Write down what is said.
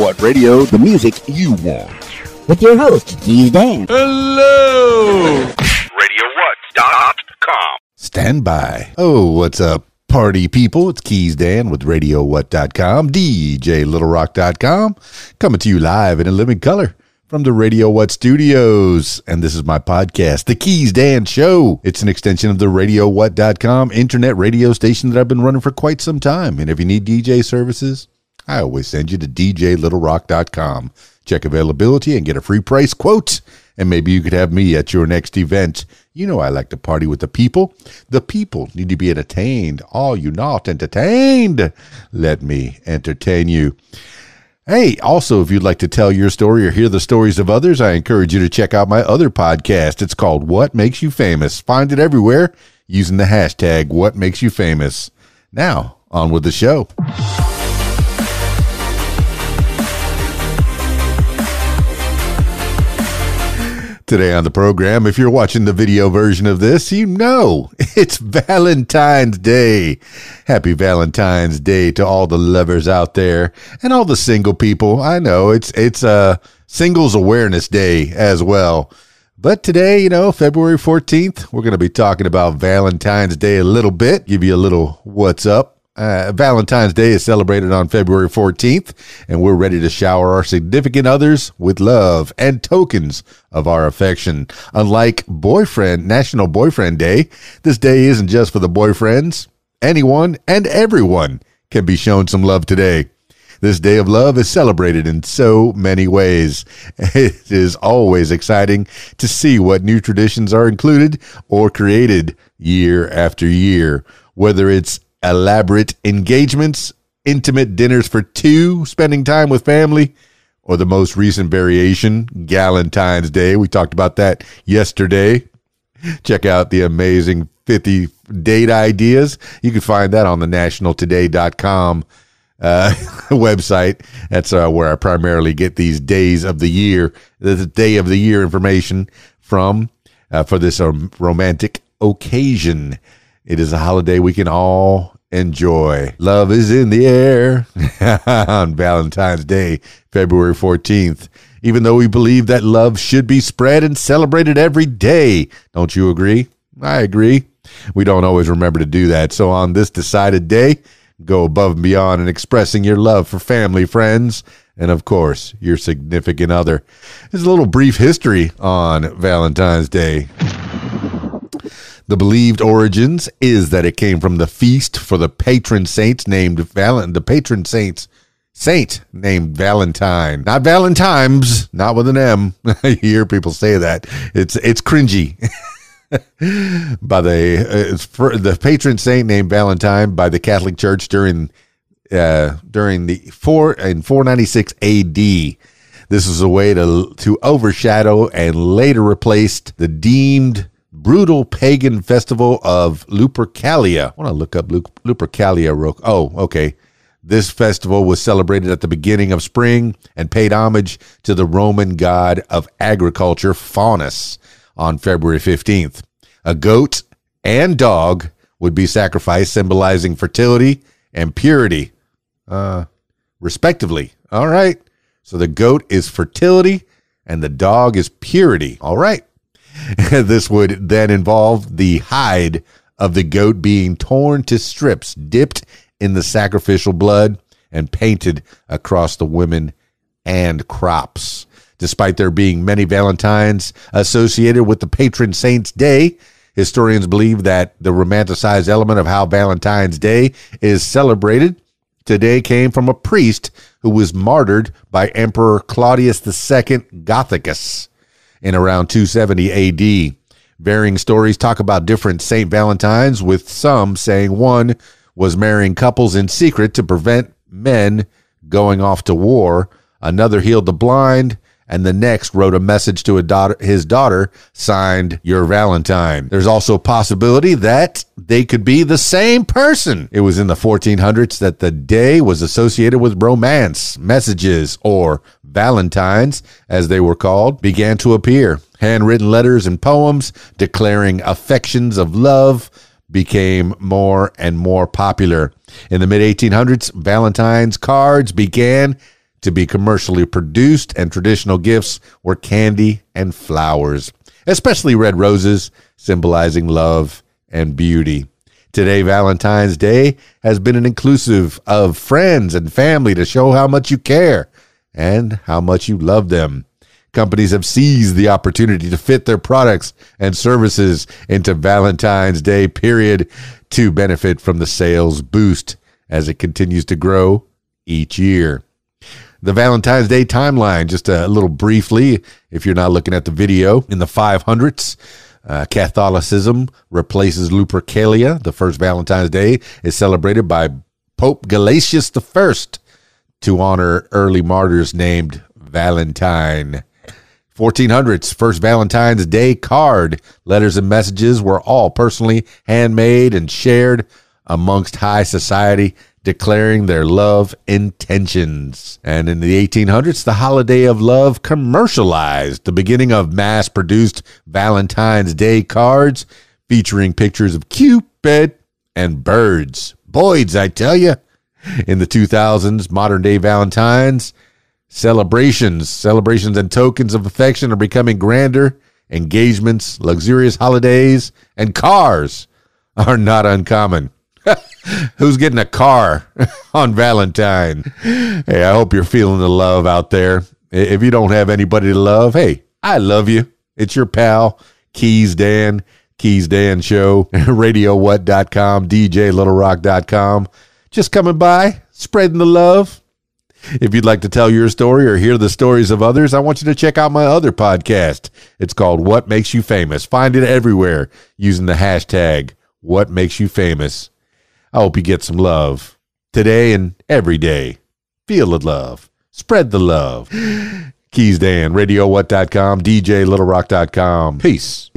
What Radio, the music you want. With your host, Keys Dan. Hello! RadioWhat.com. Stand by. Oh, what's up, party people? It's Keys Dan with RadioWhat.com, DJLittleRock.com, coming to you live in a living color from the Radio What Studios. And this is my podcast, The Keys Dan Show. It's an extension of the RadioWhat.com internet radio station that I've been running for quite some time. And if you need DJ services, I always send you to DJLittleRock.com. Check availability and get a free price quote. And maybe you could have me at your next event. You know I like to party with the people. The people need to be entertained. Are you not entertained? Let me entertain you. Hey, also, if you'd like to tell your story or hear the stories of others, I encourage you to check out my other podcast. It's called What Makes You Famous. Find it everywhere using the hashtag What Makes You Famous. Now, on with the show. Today on the program, if you're watching the video version of this, you know it's Valentine's Day. Happy Valentine's Day to all the lovers out there and all the single people. I know it's it's a singles awareness day as well. But today, you know, February 14th, we're going to be talking about Valentine's Day a little bit, give you a little what's up uh, Valentine's Day is celebrated on February 14th, and we're ready to shower our significant others with love and tokens of our affection. Unlike Boyfriend National Boyfriend Day, this day isn't just for the boyfriends. Anyone and everyone can be shown some love today. This day of love is celebrated in so many ways. It is always exciting to see what new traditions are included or created year after year, whether it's elaborate engagements, intimate dinners for two, spending time with family, or the most recent variation, Galentine's Day. We talked about that yesterday. Check out the amazing 50 date ideas. You can find that on the nationaltoday.com uh, website. That's uh, where I primarily get these days of the year, the day of the year information from uh, for this um, romantic occasion. It is a holiday we can all enjoy. Love is in the air on Valentine's Day, February 14th. Even though we believe that love should be spread and celebrated every day. Don't you agree? I agree. We don't always remember to do that. So on this decided day, go above and beyond in expressing your love for family, friends, and of course, your significant other. There's a little brief history on Valentine's Day. The believed origins is that it came from the feast for the patron saints named Valent, the patron saints saint named Valentine, not Valentine's, not with an M. I hear people say that. It's it's cringy. by the uh, for the patron saint named Valentine by the Catholic Church during uh, during the four in 496 A.D. This is a way to to overshadow and later replaced the deemed brutal pagan festival of Lupercalia. I want to look up Lupercalia. Real, oh, okay. This festival was celebrated at the beginning of spring and paid homage to the Roman god of agriculture, Faunus, on February 15th. A goat and dog would be sacrificed, symbolizing fertility and purity, uh, respectively. All right. So the goat is fertility and the dog is purity. All right. this would then involve the hide of the goat being torn to strips, dipped in the sacrificial blood, and painted across the women and crops. Despite there being many Valentines associated with the patron saint's day, historians believe that the romanticized element of how Valentine's Day is celebrated today came from a priest who was martyred by Emperor Claudius II Gothicus in around 270 AD. Varying stories talk about different St. Valentines, with some saying one was marrying couples in secret to prevent men going off to war, another healed the blind, and the next wrote a message to a daughter, his daughter signed Your Valentine. There's also a possibility that they could be the same person. It was in the 1400s that the day was associated with romance. Messages, or Valentines, as they were called, began to appear. Handwritten letters and poems declaring affections of love became more and more popular. In the mid 1800s, Valentine's cards began to be commercially produced, and traditional gifts were candy and flowers, especially red roses, symbolizing love and beauty. Today, Valentine's Day has been an inclusive of friends and family to show how much you care and how much you love them. Companies have seized the opportunity to fit their products and services into Valentine's Day period to benefit from the sales boost as it continues to grow each year. The Valentine's Day timeline, just a little briefly, if you're not looking at the video, in the 500s, uh, Catholicism replaces Lupercalia. The first Valentine's Day is celebrated by Pope Gelasius I to honor early martyrs named Valentine. 1400s, first Valentine's Day card. Letters and messages were all personally handmade and shared amongst high society, declaring their love intentions. And in the 1800s, the holiday of love commercialized, the beginning of mass produced Valentine's Day cards featuring pictures of Cupid and birds. Boys, I tell you. In the 2000s, modern day Valentine's Celebrations, celebrations and tokens of affection are becoming grander. Engagements, luxurious holidays, and cars are not uncommon. Who's getting a car on Valentine? Hey, I hope you're feeling the love out there. If you don't have anybody to love, hey, I love you. It's your pal, Keys Dan, Keys Dan Show, RadioWhat.com, DJLittleRock.com. Just coming by, spreading the love. If you'd like to tell your story or hear the stories of others, I want you to check out my other podcast. It's called What Makes You Famous. Find it everywhere using the hashtag What Makes You Famous. I hope you get some love today and every day. Feel the love. Spread the love. Keys Dan, RadioWhat.com, DJLittleRock.com. Peace.